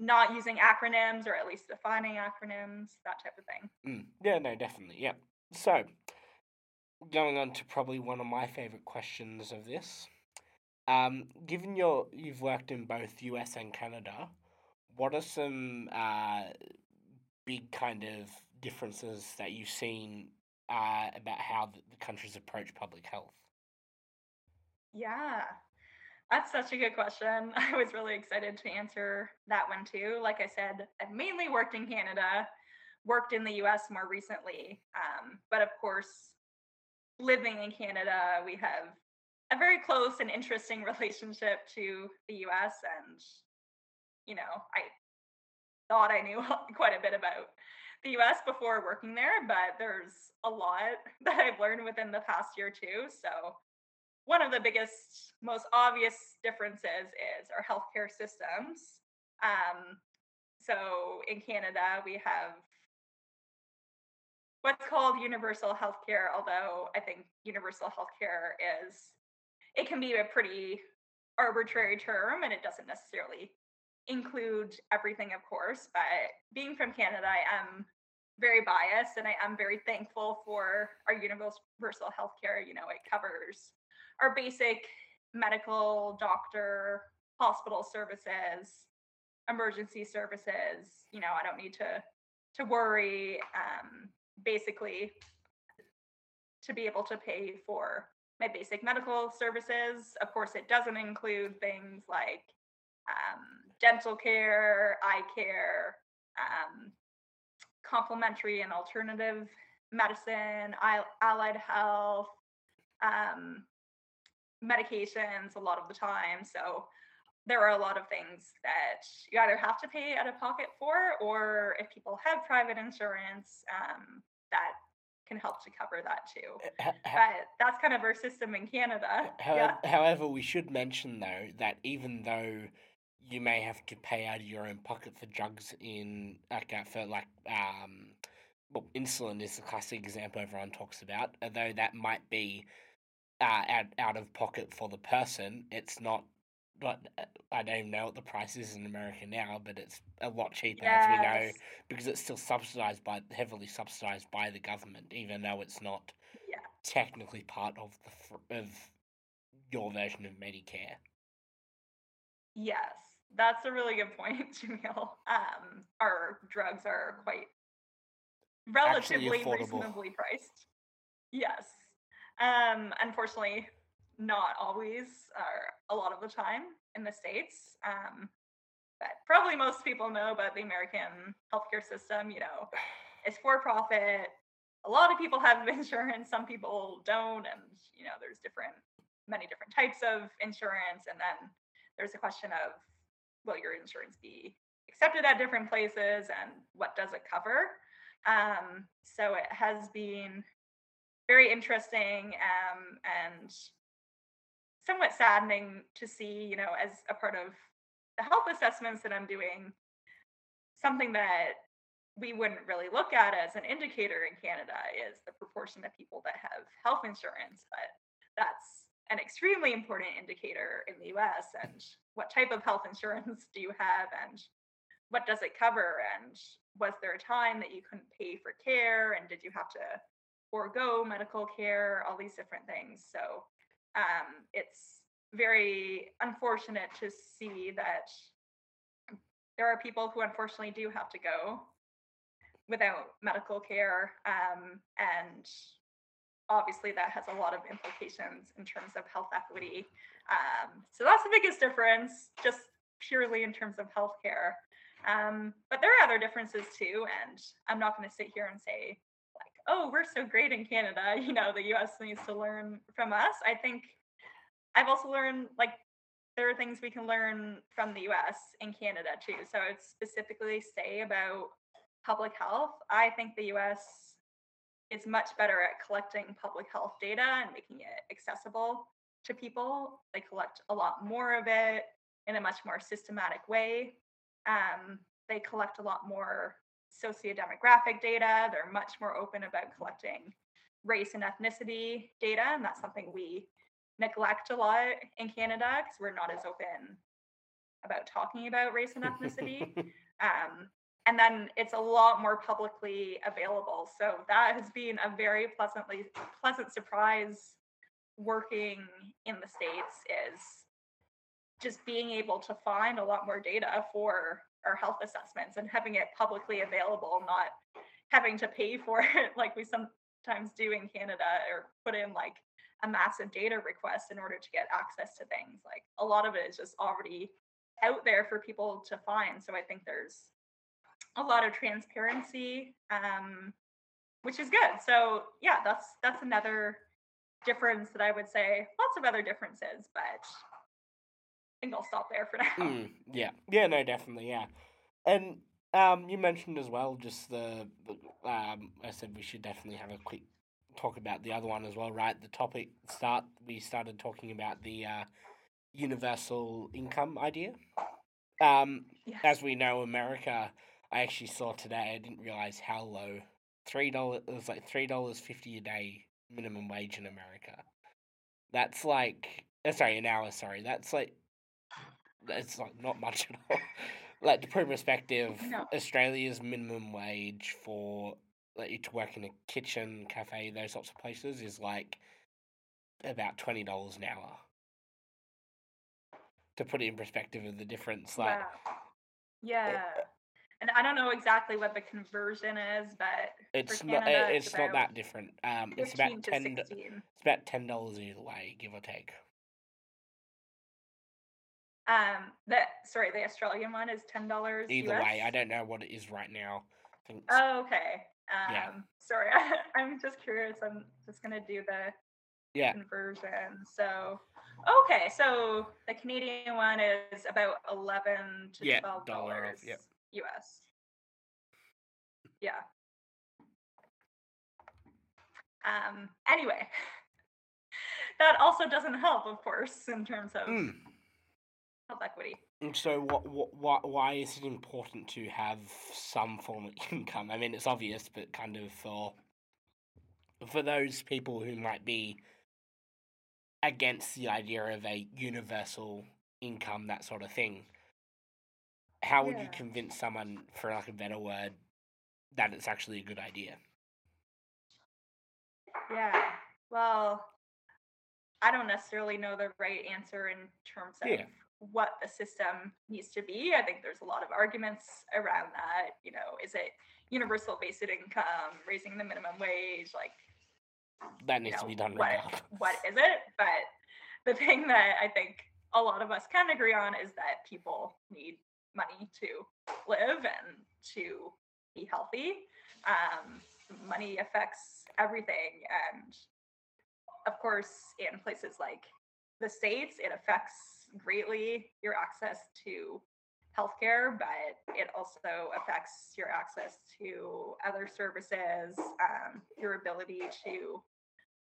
not using acronyms or at least defining acronyms, that type of thing. Mm. Yeah, no, definitely. Yeah. So, going on to probably one of my favorite questions of this. Um, given your you've worked in both US and Canada, what are some uh, big kind of differences that you've seen uh, about how the, countries approach public health? Yeah, that's such a good question. <laughs> I was really excited to answer that one too. Like I said, I've mainly worked in Canada, worked in the US more recently. Um, but of course, living in Canada, we have a very close and interesting <laughs> relationship to the US. And, you know, I thought I knew <laughs> quite a bit about the US before working there, but there's a lot <laughs> that I've learned within the past year too. So, one of the biggest, most obvious differences is our healthcare systems. Um, so in Canada, we have what's called universal healthcare, although I think universal healthcare is, it can be a pretty arbitrary term and it doesn't necessarily include everything, of course. But being from Canada, I am very biased and I am very thankful for our universal healthcare. You know, it covers our basic medical, doctor, hospital services, emergency services. You know, I don't need to to worry. Um, basically, to be able to pay for my basic medical services. Of course, it doesn't include things like um, dental care, eye care, um, complementary and alternative medicine, allied health, um, medications a lot of the time. So there are a lot of things that you either have to pay out of pocket for, or if people have private insurance, um, that can help to cover that too. H- h- But that's kind of our system in Canada. However, Yeah. however, we should mention though that even though you may have to pay out of your own pocket for drugs in like uh, for like um well insulin is the classic example everyone talks about. Although that might be uh, out out of pocket for the person, it's not. But I don't even know what the price is in America now, but it's a lot cheaper as we know because it's still subsidized by heavily subsidized by the government, even though it's not Yeah. technically part of the of your version of Medicare. Yes, that's a really good point, <laughs> Jamil. Um, our drugs are quite relatively reasonably priced. Yes. Um, unfortunately, not always, or a lot of the time in the States. Um, but probably most people know about the American healthcare system. You know, <sighs> it's for profit. A lot of people have <laughs> insurance, some people don't. And, you know, there's different, many different types of insurance. And then there's a question of will your insurance be accepted at different places and what does it cover? Um, so it has been very interesting um, and somewhat saddening to see, you know, as a part of the health assessments that I'm doing, something that we wouldn't really look at as an indicator in Canada is the proportion of people that have health insurance, but that's an extremely important indicator in the US and what type of health insurance <laughs> do you have and what does it cover and was there a time that you couldn't pay for care and did you have to forego medical care all these different things. So um, it's very unfortunate to see that there are people who unfortunately do have to go without medical care um, and obviously that has a lot of implications in terms of health equity. Um, so that's the biggest difference just purely in terms of healthcare. Um, but there are other differences too and i'm not going to sit here and say oh we're so great in canada <laughs> you know the us needs to learn from us. I think i've also learned like there are things we can learn from the us in canada too. So i'd specifically say about public health i think the us is much better at collecting public health data and making it accessible to people. They collect a lot more of it in a much more systematic way. Um, they collect a lot more sociodemographic data. They're much more open about collecting race and ethnicity data, and that's something we neglect a lot in Canada because we're not as open about talking about race and ethnicity. <laughs> um, and then it's a lot more publicly available. So that has been a very pleasantly pleasant surprise working in the states is just being able to find a lot more data for our health assessments and having it publicly available, not having to pay for it <laughs> like we sometimes do in Canada or put in like a massive data request in order to get access to things. Like a lot of it is just already out there for people to find. So I think there's a lot of transparency, um, which is good. So yeah, that's that's another difference that I would say. Lots of other differences, but think I'll stop there for now. Mm, yeah, <laughs> yeah, no, definitely, yeah. And um, you mentioned as well just the, the um, I said we should definitely have a quick talk about the other one as well, right? The topic start we started talking about the uh, universal income idea. Um, Yes. as we know, America. I actually saw today. I didn't realize how low three dollars. It was like three dollars fifty a day minimum wage in America. That's like, uh, sorry, an hour. Sorry, that's like, that's like not much at all. <laughs> like to put in perspective, No. Australia's minimum wage for like you to work in a kitchen, cafe, those sorts of places is like about twenty dollars an hour. To put it in perspective of the difference, like Wow. Yeah. And I don't know exactly what the conversion is, but it's not Canada, it- it's it's not that different. Um, it's about ten. d- 16. It's about ten dollars either way, give or take. Um, that sorry, the Australian one is ten dollars. Either way, I don't know what it is right now. I think Oh, okay. Um, Yeah. sorry, <laughs> I'm just curious. I'm just gonna do the yeah, conversion. So Okay, so the Canadian one is about eleven to Yeah, twelve dollar, dollars yep. US. Yeah. Um. Anyway, <laughs> that also doesn't help, of course, in terms of Mm. Health equity. And so, what, what, why, why is it important to have some form of <laughs> income? I mean, it's obvious, but kind of for for those people who might be against the idea of a universal income, that sort of thing. How would you convince someone, for lack of a better word, that it's actually a good idea? Yeah. Well, I don't necessarily know the right answer in terms of Yeah. What the system needs to be. I think there's a lot of arguments around that. You know, is it universal basic income, raising the minimum wage? Like, That needs to be done what, regardless. <laughs> what is it? But the thing that I think a lot of us can agree on is that people need money to live and to be healthy. Um, money affects everything. And of course, in places like the States, it affects greatly your access to healthcare, but it also affects your access to other services, um, your ability to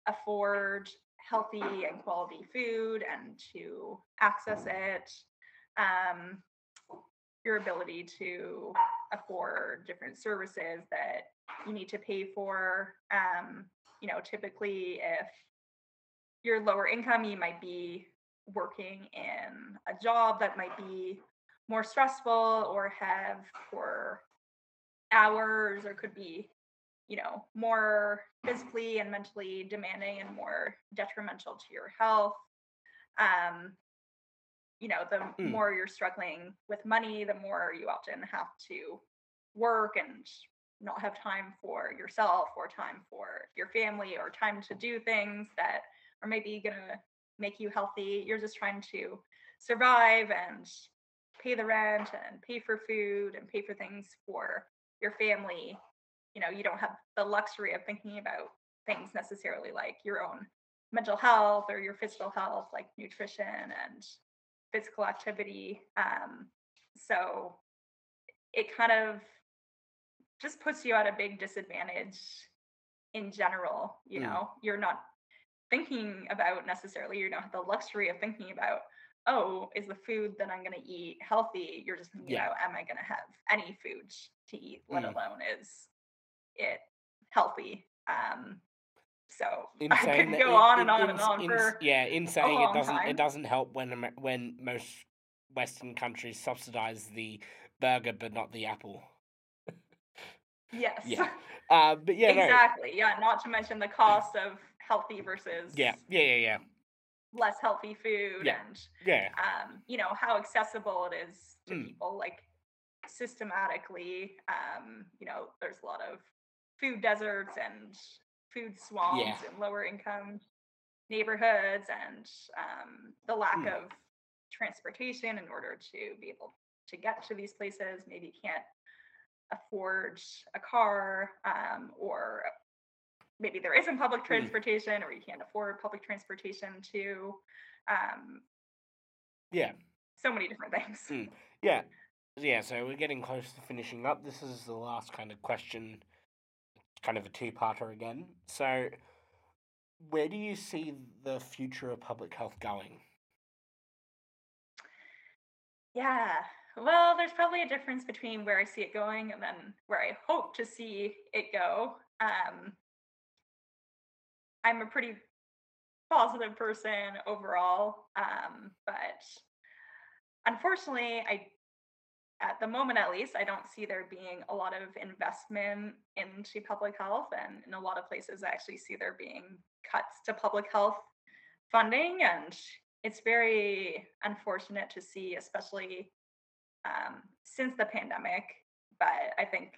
afford healthy and quality food and to access it, um, your ability to afford different services that you need to pay for. Um, you know, typically, if you're lower income, you might be working in a job that might be more stressful or have poor hours or could be you know more physically and mentally demanding and more detrimental to your health um you know the Mm. more you're struggling with money the more you often have to work and not have time for yourself or time for your family or time to do things that are maybe going to make you healthy. You're just trying to survive and pay the rent and pay for food and pay for things for your family. You know you don't have the luxury of thinking about things necessarily like your own mental health or your physical health like nutrition and physical activity. Um, so it kind of just puts you at a big disadvantage in general you Mm. know? You're not thinking about necessarily you don't have the luxury of thinking about oh is the food that i'm going to eat healthy? You're just thinking Yeah. about am i going to have any food to eat let Mm. alone is it healthy? Um so <laughs> in i could go in- on and on in- and on in- for yeah in saying it doesn't time. it doesn't help when when most western countries subsidize the burger but not the apple. Yes. <laughs> Yeah. Uh but yeah no, exactly. Yeah not to mention the cost of healthy versus yeah yeah yeah yeah less healthy food Yeah. and yeah um, you know how accessible it is to Mm. people like systematically um, you know there's a lot of food deserts and food swamps in lower income neighborhoods and um, the lack Mm. of transportation in order to be able to get to these places maybe can't afford a car um, or maybe there isn't public transportation or you can't afford public transportation too um, yeah so many different things. Mm. Yeah. Yeah, so we're getting close to finishing up. This is the last kind of question, kind of a two parter again. So, where do you see the future of public health going? Yeah. Well, there's probably a difference between where I see it going and then where I hope to see it go. Um, I'm a pretty positive person overall, um, but unfortunately, I at the moment at least, I don't see there being a lot of investment into public health, and in a lot of places, I actually see there being cuts to public health funding, and it's very unfortunate to see, especially um, since the pandemic. But I think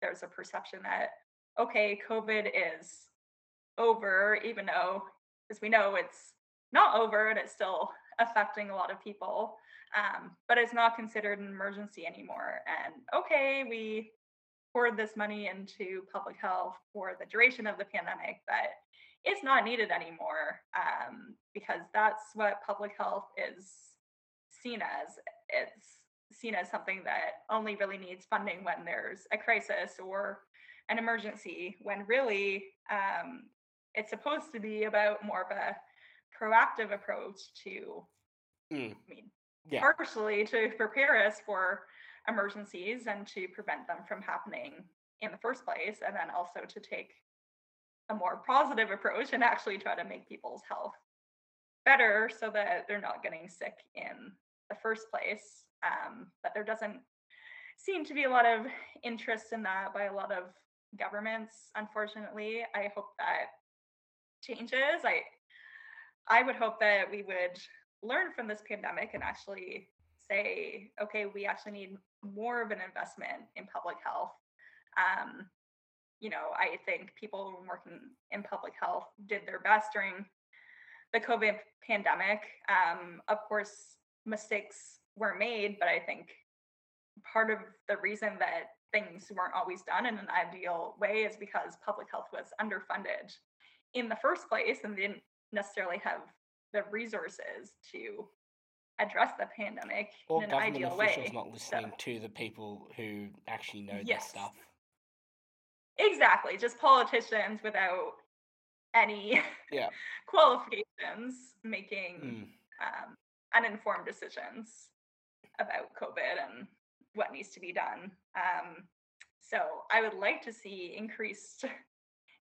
there's a perception that okay, COVID is over, even though, as we know, it's not over and it's still affecting a lot of people. Um, but it's not considered an emergency anymore. And okay, we poured this money into public health for the duration of the pandemic, but it's not needed anymore um, because that's what public health is seen as. It's seen as something that only really needs funding when there's a crisis or an emergency, when really um, it's supposed to be about more of a proactive approach to, Mm. I mean, Yeah. partially to prepare us for emergencies and to prevent them from happening in the first place, and then also to take a more positive approach and actually try to make people's health better so that they're not getting sick in the first place. Um, but there doesn't seem to be a lot of interest in that by a lot of governments, unfortunately. I hope that changes. I I would hope that we would learn from this pandemic and actually say, okay, we actually need more of an investment in public health. Um, you know, I think people working in public health did their best during the COVID pandemic. Um, of course, mistakes were made, but I think part of the reason that things weren't always done in an ideal way is because public health was underfunded in the first place and they didn't necessarily have the resources to address the pandemic Or in an government ideal officials way. not So- listening to the people who actually know this stuff. Exactly, just politicians without any Yeah. <laughs> qualifications making Mm. um, uninformed decisions about COVID and what needs to be done. Um, so I would like to see increased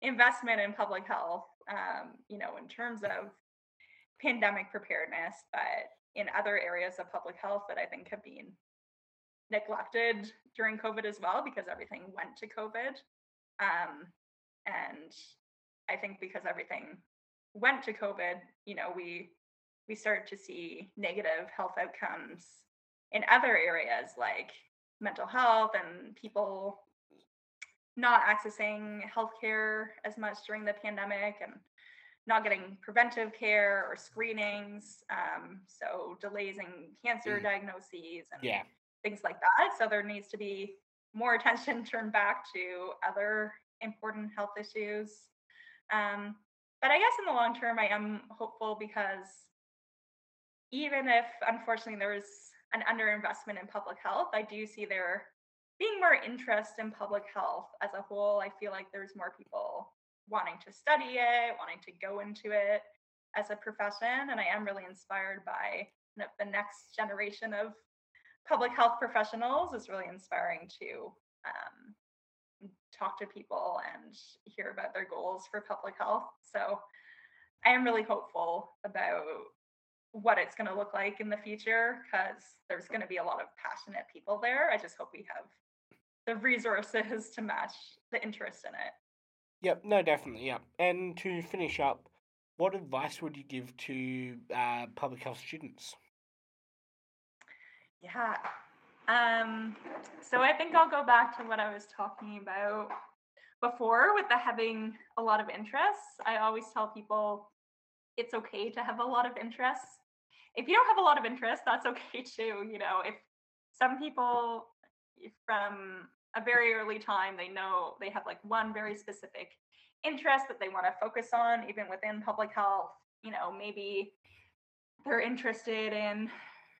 investment in public health, um, you know, in terms of pandemic preparedness, but in other areas of public health that I think have been neglected during COVID as well, because everything went to COVID. Um, and I think because everything went to COVID, you know, we we started to see negative health outcomes in other areas like mental health and people not accessing healthcare as much during the pandemic and not getting preventive care or screenings. Um, so delays in cancer Mm. diagnoses and Yeah. things like that. So there needs to be more <laughs> attention turned back to other important health issues. Um, but I guess in the long term, I am hopeful because even if unfortunately there's an underinvestment in public health, I do see there being more interest in public health as a whole. I feel like there's more people wanting to study it, wanting to go into it as a profession. And I am really inspired by the next generation of public health professionals. It's really inspiring to um, talk to people and hear about their goals for public health. So I am really hopeful about what it's going to look like in the future because there's going to be a lot of passionate people there. I just hope we have the resources to match the interest in it. Yep, no, definitely, yep. And to finish up, what advice would you give to uh, public health students? Yeah. Um, so I think I'll go back to what I was talking about before with the having a lot of interests. I always tell people it's okay to have a lot of interests. If you don't have a lot of interest, that's okay <laughs> too. You know, if some people from a very early time, they know they have like one very specific interest that they want to focus on, even within public health. You know, maybe they're interested in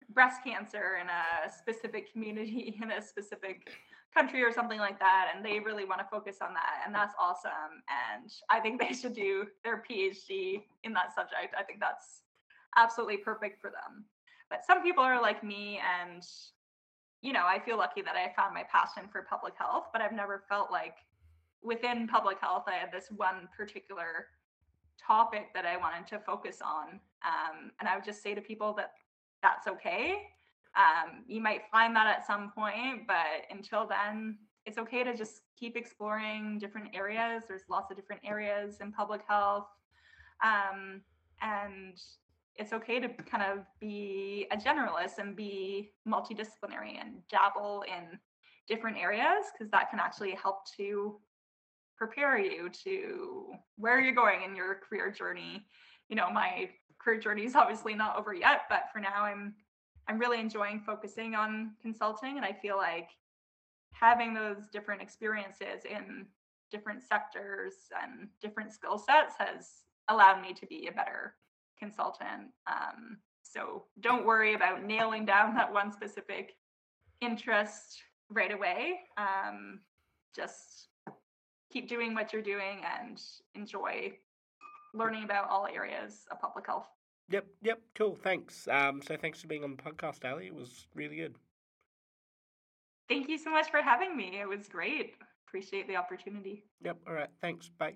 breast cancer in a specific community <laughs> in a specific country or something like that and they really want to focus on that and that's awesome and i think they should do their phd in that subject i think that's absolutely perfect for them but some people are like me and you know i feel lucky that i found my passion for public health but i've never felt like within public health i had this one particular topic that i wanted to focus on um, and i would just say to people that that's okay. Um, you might find that at some point, but until then, it's okay to just keep exploring different areas. There's lots of different areas in public health. Um, and it's okay to kind of be a generalist and be multidisciplinary and dabble in different areas because that can actually help to prepare you to where you're going in your career journey. You know, my career journey is obviously not over yet, but for now I'm I'm really enjoying focusing on consulting and I feel like having those different experiences in different sectors and different skill sets has allowed me to be a better consultant. Um, so don't worry about nailing down that one specific interest right away. Um, just keep doing what you're doing and enjoy learning about all areas of public health. Yep, yep, cool. Thanks. Um, so thanks for being on the podcast, Allie. It was really good. Thank you so much for having me. It was great. Appreciate the opportunity. Yep. All right. Thanks. Bye.